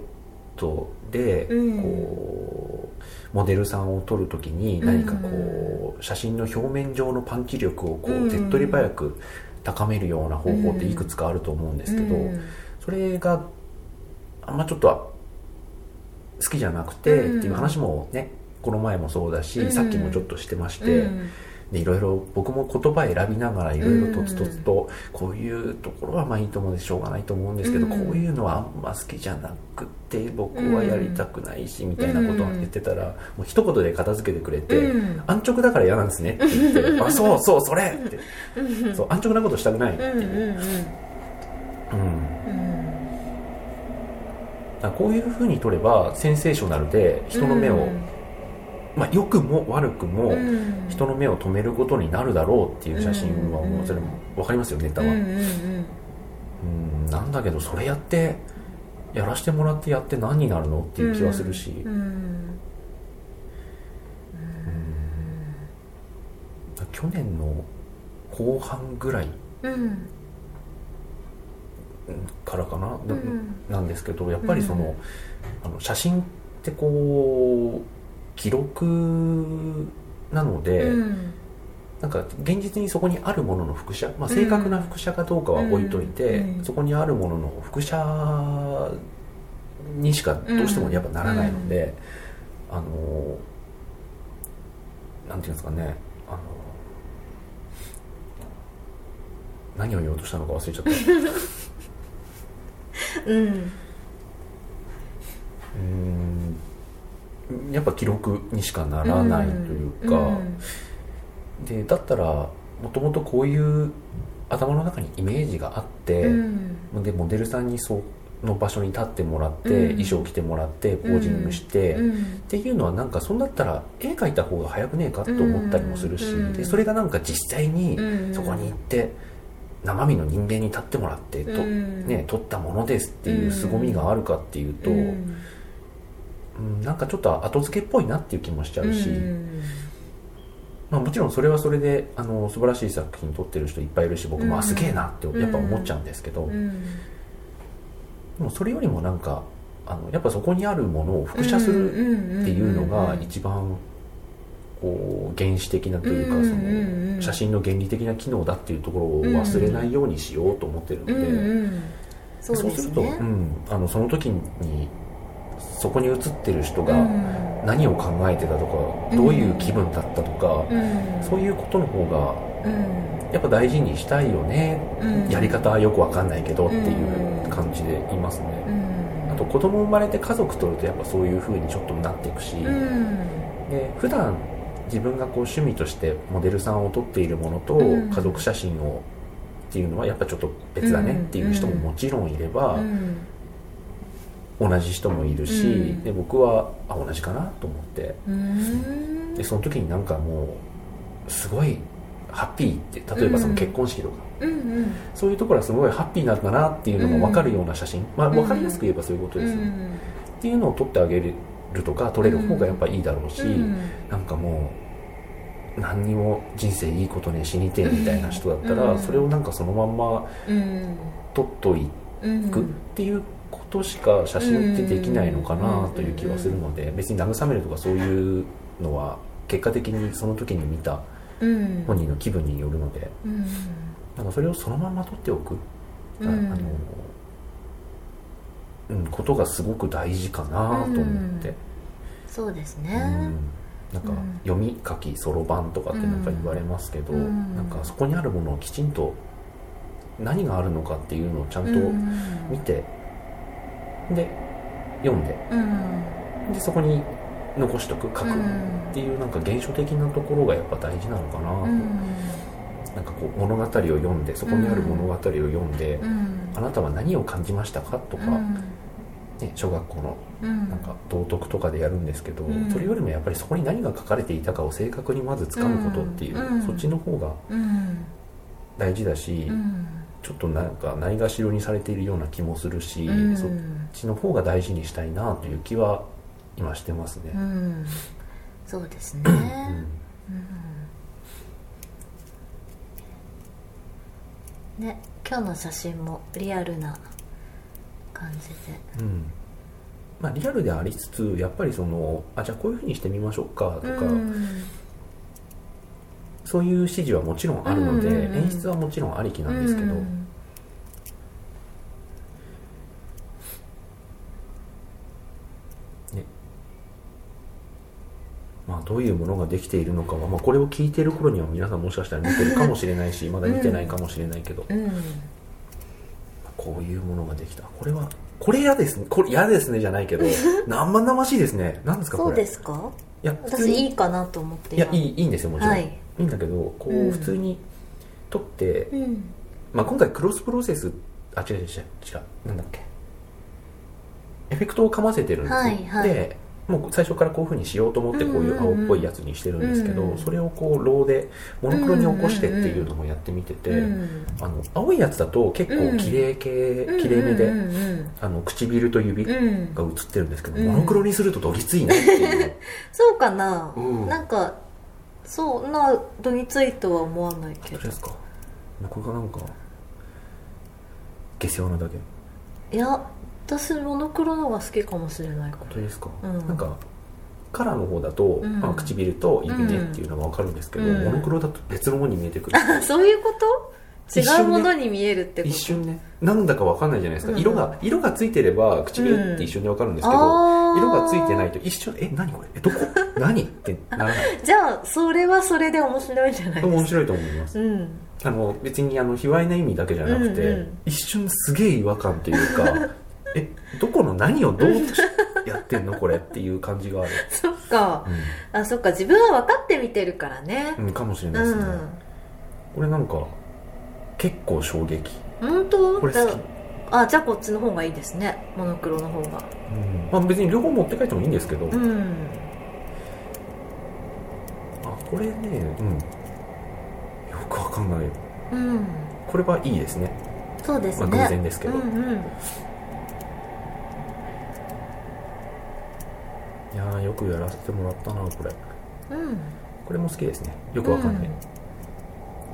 Speaker 1: トで、
Speaker 2: うん。
Speaker 1: こうモデルさんを撮るときに何かこう、写真の表面上のパンチ力をこう、
Speaker 2: うん。
Speaker 1: 手っ取り早く高めるような方法っていくつかあると思うんですけど、
Speaker 2: うん。
Speaker 1: それがあんまちょっとは好きじゃなくて、
Speaker 2: うん。
Speaker 1: っていう話もねこの前もそうだし、
Speaker 2: うん。
Speaker 1: さっきもちょっとしてまして、
Speaker 2: うん
Speaker 1: でいろいろ僕も言葉選びながらいろいろとつとつとこういうところはまあいいと思うんでしょうがないと思うんですけど、
Speaker 2: うん。
Speaker 1: こういうのはあんま好きじゃなくて僕はやりたくないしみたいなことを言ってたら、もう一言で片付けてくれて、
Speaker 2: うん。
Speaker 1: 安直だから嫌なんですねって言ってあそうそうそれって。そう安直なことしたくないって。いう、うん。こういうふうに撮ればセンセーショナルで人の目を、まあ、良くも悪くも
Speaker 2: うん。
Speaker 1: 人の目を止めることになるだろうっていう写真はもうそれも分かりますよネタは、
Speaker 2: うんうん
Speaker 1: うん。なんだけどそれやってやらしてもらってやって何になるのっていう気はするし、
Speaker 2: うん。うん。
Speaker 1: 去年の後半ぐらい
Speaker 2: うん
Speaker 1: からかな、な
Speaker 2: うん。
Speaker 1: なんですけどやっぱりその,、あの写真ってこう記録なので、
Speaker 2: うん。
Speaker 1: なんか現実にそこにあるものの複写、まあ、正確な複写かどうかは置いといて、
Speaker 2: うん。
Speaker 1: そこにあるものの複写にしかどうしてもやっぱならないので、あのなんていうんですかねあの何を言おうとしたのか忘れちゃった。
Speaker 2: うん。
Speaker 1: うんやっぱ記録にしかならないというか、でだったらもともとこういう頭の中にイメージがあって、
Speaker 2: うん。
Speaker 1: でモデルさんにその場所に立ってもらって、
Speaker 2: うん。
Speaker 1: 衣装着てもらってポージングして、っ
Speaker 2: うん。
Speaker 1: ていうのはなんかそんだったら絵描いた方が早くねえかと思ったりもするし、
Speaker 2: うん。
Speaker 1: でそれがなんか実際に
Speaker 2: うん。
Speaker 1: そこに行って生身の人間に立ってもらってと、
Speaker 2: うん。
Speaker 1: ね、撮ったものですっていう凄みがあるかっていうと、
Speaker 2: う
Speaker 1: うん
Speaker 2: ん
Speaker 1: なんかちょっと後付けっぽいなっていう気もしちゃうし。
Speaker 2: うん。
Speaker 1: まあ、もちろんそれはそれであの素晴らしい作品撮ってる人いっぱいいるし僕も、
Speaker 2: うん。
Speaker 1: あすげえなってやっぱ思っちゃうんですけど、
Speaker 2: うん。
Speaker 1: でもそれよりもなんかあのやっぱそこにあるものを複写するっていうのが一番こう原始的なというか
Speaker 2: うん
Speaker 1: その写真の原理的な機能だっていうところを忘れないようにしようと思ってるので、
Speaker 2: そうすす
Speaker 1: ると、う
Speaker 2: ね
Speaker 1: ん、あのその時にそこに写ってる人が
Speaker 2: うん。
Speaker 1: 何を考えてたとかどういう気分だったとか、
Speaker 2: うん。
Speaker 1: そういうことの方が
Speaker 2: うん。
Speaker 1: やっぱ大事にしたいよね、
Speaker 2: うん。
Speaker 1: やり方はよくわかんないけどっていう感じで言いますね、
Speaker 2: うん。
Speaker 1: あと子供生まれて家族とるとやっぱそういう風にちょっとなっていくし、
Speaker 2: うん。
Speaker 1: で普段自分がこう趣味としてモデルさんを撮っているものと
Speaker 2: うん。
Speaker 1: 家族写真をっていうのはやっぱちょっと別だねっていう人ももちろんいれば、
Speaker 2: うん
Speaker 1: 同じ人もいるし、
Speaker 2: うん。
Speaker 1: で僕はあ同じかなと思って。
Speaker 2: うん。
Speaker 1: でその時になんかもうすごいハッピーって例えばその結婚式とか、
Speaker 2: うんうん。
Speaker 1: そういうところはすごいハッピーなんだなっていうのが分かるような写真、まあ、
Speaker 2: うん。
Speaker 1: 分かりやすく言えばそういうことですよ、っていうのを撮ってあげるとか撮れる方がやっぱいいだろうし、
Speaker 2: うん
Speaker 1: なんかもう何にも人生いいことね死にてえみたいな人だったら、
Speaker 2: うん
Speaker 1: それをなんかそのまんま
Speaker 2: うん。
Speaker 1: 撮っとい
Speaker 2: うん
Speaker 1: くっていうことしか写真ってできないのかなという気はするので別に慰めるとかそういうのは結果的にその時に見た
Speaker 2: うん。
Speaker 1: 本人の気分によるので
Speaker 2: うん。
Speaker 1: なんかそれをそのまま撮っておく、
Speaker 2: うん。
Speaker 1: ああのうん、ことがすごく大事かなと思って、
Speaker 2: そうです
Speaker 1: うん。
Speaker 2: ね
Speaker 1: なんか
Speaker 2: うん。
Speaker 1: 読み書きそろばんとかってなんか言われますけど、
Speaker 2: うん。
Speaker 1: なんかそこにあるものをきちんと何があるのかっていうのをちゃんと
Speaker 2: うん。
Speaker 1: 見て、で読んで。
Speaker 2: うん。
Speaker 1: でそこに残しとく書くっ
Speaker 2: うん。
Speaker 1: ていうなんか原初的なところがやっぱ大事なのかなと、
Speaker 2: うん。
Speaker 1: なんかこう物語を読んでそこにある物語を読んで、
Speaker 2: うん。
Speaker 1: あなたは何を感じましたかとか、
Speaker 2: うん。
Speaker 1: ね、小学校の
Speaker 2: うん。
Speaker 1: なんか道徳とかでやるんですけど、
Speaker 2: うん。
Speaker 1: それよりもやっぱりそこに何が書かれていたかを正確にまず掴むことっていう、
Speaker 2: うん。
Speaker 1: そっちの方が
Speaker 2: うん。
Speaker 1: 大事だし、
Speaker 2: うん
Speaker 1: ちょっとなんかないがしろにされているような気もするし、
Speaker 2: うん。
Speaker 1: そっちの方が大事にしたいなという気は今してますね。
Speaker 2: うん。そうですね。ね今日の写真もリアルな感じで。
Speaker 1: うん。まあ、リアルでありつつやっぱりそのあじゃあこういうふうにしてみましょうかとか、
Speaker 2: うん
Speaker 1: そういう指示はもちろんあるので、
Speaker 2: うんうんうん。
Speaker 1: 演出はもちろんありきなんですけど、
Speaker 2: うん
Speaker 1: ね。まあ、どういうものができているのかは、まあ、これを聞いている頃には皆さんもしかしたら見てるかもしれないし まだ見てないかもしれないけど、
Speaker 2: うん。
Speaker 1: こういうものができた。これはこれ嫌ですね。これ嫌ですねじゃないけど 生々しいですね。何ですかこれ？
Speaker 2: そうですか？
Speaker 1: いや
Speaker 2: 私いいかなと思って
Speaker 1: いやい
Speaker 2: い
Speaker 1: いいいんですよもちろん、
Speaker 2: はい
Speaker 1: い、いんだけどこう、
Speaker 2: うん。
Speaker 1: 普通に撮って、
Speaker 2: うん。
Speaker 1: まあ、今回クロスプロセスあ違う違う違うなんだっけ。エフェクトをかませてるんですよ、
Speaker 2: はいはい。
Speaker 1: でもう最初からこういうふうにしようと思ってこういう青っぽいやつにしてるんですけど、
Speaker 2: うんうん。
Speaker 1: それをこうローでモノクロに起こしてっていうのもやってみてて、
Speaker 2: うん
Speaker 1: あの青いやつだと結構綺麗系、綺麗めで、
Speaker 2: うんうん
Speaker 1: あの唇と指が
Speaker 2: うんうん
Speaker 1: 映ってるんですけど、
Speaker 2: うん。
Speaker 1: モノクロにするとどぎついなっていう、
Speaker 2: そうかな、
Speaker 1: うん。
Speaker 2: なんかそんなどぎついとは思わないけど。
Speaker 1: ですか？これがなんか下世話なだけ。
Speaker 2: いや私モノクロの方が好きかもしれないか
Speaker 1: 本当ですか、
Speaker 2: うん。
Speaker 1: なんかカラーの方だと、
Speaker 2: うん。
Speaker 1: まあ、唇と指ねっていうのが分かるんですけど、
Speaker 2: うん。
Speaker 1: モノクロだと別のものに見えてくる。
Speaker 2: ら そういうこと？違うものに見えるってこと。
Speaker 1: 一瞬ね。なんだか分かんないじゃないですか、
Speaker 2: うん。
Speaker 1: 色が色がついてれば唇って一緒に分かるんですけど、
Speaker 2: あー。
Speaker 1: 色がついてないと一瞬え何これ？えどこ？何？ってならない。
Speaker 2: じゃあそれはそれで面白いんじゃないです。か
Speaker 1: 面白いと思います。
Speaker 2: うん。
Speaker 1: あの別にあの卑猥な意味だけじゃなくて、
Speaker 2: うんうん。
Speaker 1: 一瞬すげえ違和感っていうか えどこの何をどうやってんのこれっていう感じがある、
Speaker 2: そっか。あそっか。自分は分かって見てるからね。
Speaker 1: うん、うん、かもしれ
Speaker 2: う
Speaker 1: ないですね、
Speaker 2: ん。
Speaker 1: これなんか結構衝撃、
Speaker 2: 本当？
Speaker 1: これ好き。
Speaker 2: だあじゃあこっちの方がいいですね。モノクロの方が。
Speaker 1: うん。まあ、別に両方持って帰ってもいいんですけど、あ
Speaker 2: うん。
Speaker 1: これねうん。よくわかんない。
Speaker 2: うん。
Speaker 1: これはいいですね。
Speaker 2: そうですね、
Speaker 1: まあ偶然ですけど。
Speaker 2: うんうん。
Speaker 1: いやーよくやらせてもらったなこれ。
Speaker 2: うん。
Speaker 1: これも好きですね。よくわかんない、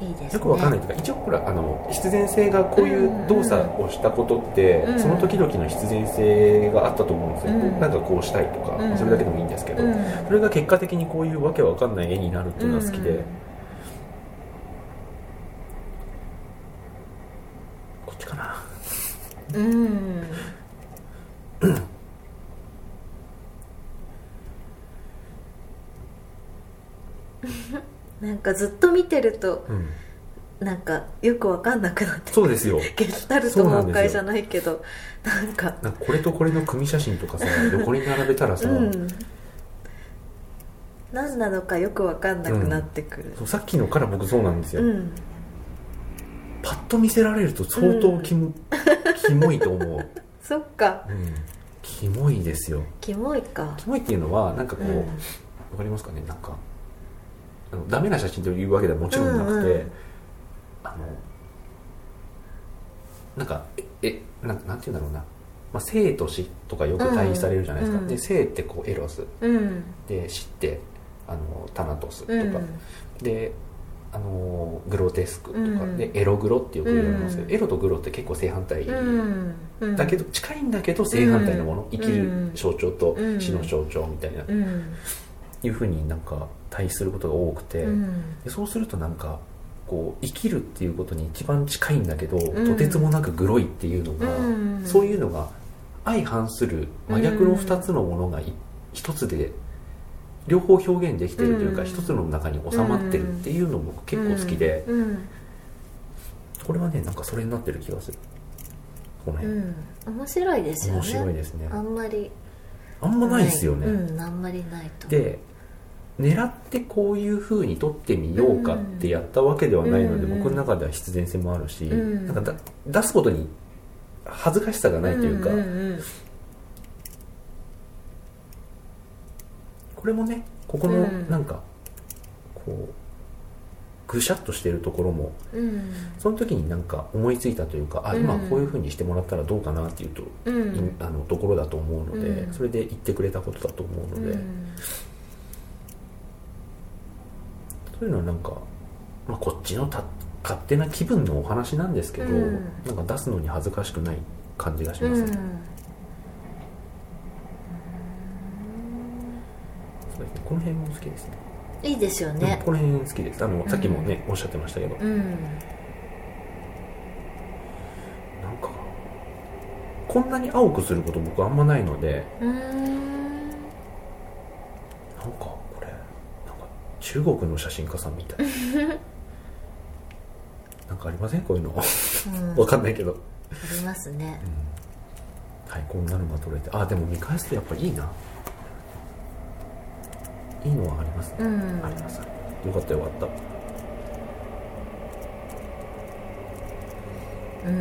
Speaker 2: いいですね。
Speaker 1: よくわかんないというか一応ほらあの必然性がこういう動作をしたことって、
Speaker 2: うん。
Speaker 1: その時々の必然性があったと思うんですよ、
Speaker 2: うん。
Speaker 1: なんかこうしたいとか、
Speaker 2: うん。
Speaker 1: それだけでもいいんですけど、
Speaker 2: うん。
Speaker 1: それが結果的にこういうわけわかんない絵になるっていうのが好きで、
Speaker 2: うん。
Speaker 1: こっちかな。
Speaker 2: うん なんかずっと見てると
Speaker 1: うん。
Speaker 2: なんかよくわかんなくなって
Speaker 1: そうですよ。
Speaker 2: ゲシュタルト崩壊じゃないけどなんか。
Speaker 1: これとこれの組写真とかさ 横に並べたらさ、
Speaker 2: うん。何なのかよくわかんなくなってくる。
Speaker 1: そうさっきのから僕そうなんですよ、
Speaker 2: うん。
Speaker 1: パッと見せられると相当キモ,、キモいと思う、
Speaker 2: そっか。
Speaker 1: うん、キモいですよ。
Speaker 2: キモいか。
Speaker 1: キモいっていうのはなんかこう、
Speaker 2: うん。
Speaker 1: わかりますかね？なんかあのダメな写真というわけではもちろんなくて、
Speaker 2: うんうん。
Speaker 1: あのなんかええなんなんていうんだろうな、まあ、生と死とかよく対比されるじゃないですか、
Speaker 2: うん
Speaker 1: で生ってこうエロス。
Speaker 2: うん。
Speaker 1: で死ってあのタナトスとか、
Speaker 2: うん。
Speaker 1: であのグロテスクとか、
Speaker 2: うん。
Speaker 1: でエログロってよく言われますけど、
Speaker 2: うん。
Speaker 1: エロとグロって結構正反対、だけど近いんだけど正反対のもの、
Speaker 2: うん。
Speaker 1: 生きる象徴と
Speaker 2: うん
Speaker 1: 死の象徴みたいな、
Speaker 2: うん。
Speaker 1: いうふうになんか対比することが多くて、
Speaker 2: うん。
Speaker 1: でそうするとなんかこう生きるっていうことに一番近いんだけど、
Speaker 2: ん。
Speaker 1: とてつもなくグロいっていうのが、
Speaker 2: うん。
Speaker 1: そういうのが相反する真逆の2つのものがい一つで両方表現できてるというか
Speaker 2: うん。
Speaker 1: 一つの中に収まってるっていうのも結構好きで、これはねなんかそれになってる気がする。この辺、
Speaker 2: うん。面白いですよね。
Speaker 1: 面白いですね。
Speaker 2: あんまり。
Speaker 1: あんまないですよね、
Speaker 2: うん。あんまりないと。
Speaker 1: で狙ってこういう風に撮ってみようかってやったわけではないので、
Speaker 2: うん。
Speaker 1: 僕の中では必然性もあるし、
Speaker 2: うん。
Speaker 1: なんかだ出すことに恥ずかしさがないというか、これもねここの
Speaker 2: うん。
Speaker 1: なんかこうぐしゃっとしてるところも
Speaker 2: うん。
Speaker 1: その時になんか思いついたというか、あ
Speaker 2: うん。
Speaker 1: 今こういう風にしてもらったらどうかなっていうと、
Speaker 2: うん。
Speaker 1: いあのところだと思うので、
Speaker 2: うん。
Speaker 1: それで言ってくれたことだと思うので、
Speaker 2: うん
Speaker 1: そういうのはなんか、まあ、こっちのた勝手な気分のお話なんですけど、
Speaker 2: うん。
Speaker 1: なんか出すのに恥ずかしくない感じがします、
Speaker 2: うん。
Speaker 1: そうですね。この辺も好きですね。
Speaker 2: いいですよ
Speaker 1: うん
Speaker 2: ね
Speaker 1: この辺好きです。あのさっきもね、おっしゃってましたけど、
Speaker 2: うん。
Speaker 1: なんかこんなに青くすること僕あんまないので
Speaker 2: うん
Speaker 1: なんかこれ中国の写真家さんみたい。なんかありません？こういうの。
Speaker 2: うん。
Speaker 1: わかんないけど、
Speaker 2: ありますね。
Speaker 1: はいこんなのが撮れて。あでも見返すとやっぱいいな。いいのはありますね、
Speaker 2: うん。
Speaker 1: あります。よかったよかった。
Speaker 2: うん。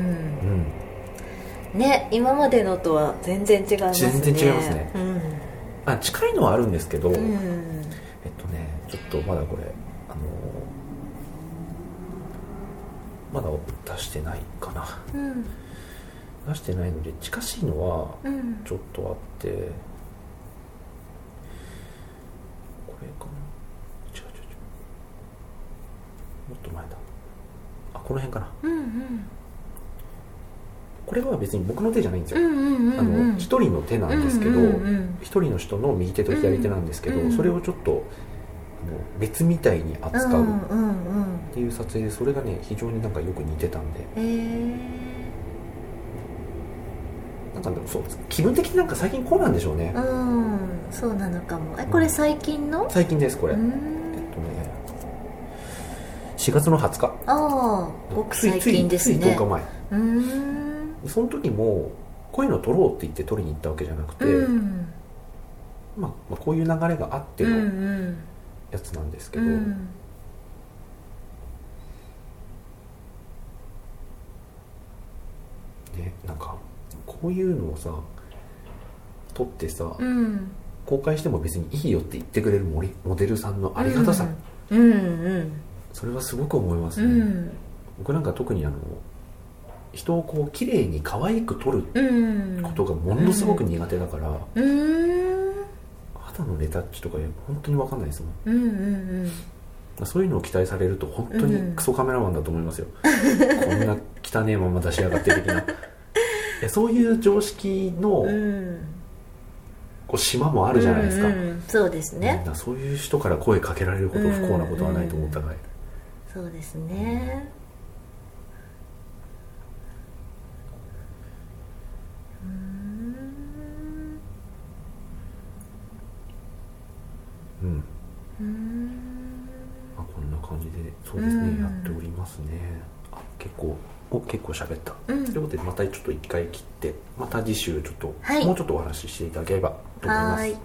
Speaker 1: うん。
Speaker 2: ね今までのとは全然違いますね。
Speaker 1: 全然違いますね。
Speaker 2: うん。
Speaker 1: あ近いのはあるんですけど、
Speaker 2: うん
Speaker 1: えっとねちょっとまだこれあのまだ出してないかな。
Speaker 2: うん。
Speaker 1: 出してないので近しいのは
Speaker 2: うん。
Speaker 1: ちょっとあってこれかな。違う違う違う。もっと前だ。あこの辺かな。
Speaker 2: うんうん
Speaker 1: これは別に僕の手じゃないんですよ、一人の手なんですけど
Speaker 2: うんうんうん。
Speaker 1: 一人の人の右手と左手なんですけど、
Speaker 2: うん
Speaker 1: それをちょっとあの別みたいに扱うっ
Speaker 2: うんうんうん
Speaker 1: ていう撮影でそれがね非常になんかよく似てたんで。
Speaker 2: えー。
Speaker 1: なんかねそう気分的になんか最近こうなんでしょうね、
Speaker 2: うん。そうなのかも。えこれ最近の？
Speaker 1: 最近ですこれ、
Speaker 2: う
Speaker 1: えっとね
Speaker 2: ん
Speaker 1: 4月の20日。
Speaker 2: ああご最近です
Speaker 1: ついつい
Speaker 2: ね
Speaker 1: 10日前。
Speaker 2: うーん
Speaker 1: その時もこういうの撮ろうって言って撮りに行ったわけじゃなくて、
Speaker 2: うん。
Speaker 1: まあ、まあこういう流れがあって
Speaker 2: うんう
Speaker 1: の
Speaker 2: ん。
Speaker 1: やつなんですけど、
Speaker 2: うん。
Speaker 1: ねなんかこういうのをさ撮ってさ、
Speaker 2: うん。
Speaker 1: 公開しても別にいいよって言ってくれるモリモデルさんのありがたさ、
Speaker 2: うんうん。
Speaker 1: それはすごく思いますね、
Speaker 2: うん。
Speaker 1: 僕なんか特にあの人をこう綺麗に可愛く撮る
Speaker 2: うん。
Speaker 1: ことがものすごく苦手だから、
Speaker 2: うん。
Speaker 1: 肌のレタッチとか本当に分かんないですもん。
Speaker 2: うんうん
Speaker 1: そういうのを期待されると本当にクソカメラマンだと思いますよ、こんな汚ねえまま出しやがって的な。そういう常識の
Speaker 2: うん。
Speaker 1: こう島もあるじゃないですか、
Speaker 2: うんうんそうですね。
Speaker 1: そういう人から声かけられるほど不幸なことはないと思ったから、
Speaker 2: そうですねうーん
Speaker 1: うん
Speaker 2: うーん
Speaker 1: まあ、こんな感じでそうですね、
Speaker 2: うん。
Speaker 1: やっておりますね。あ結構お結構喋った、
Speaker 2: うん。
Speaker 1: ということでまたちょっと一回切ってまた次週ちょっと、
Speaker 2: はい。
Speaker 1: もうちょっとお話ししていただければと思います。はい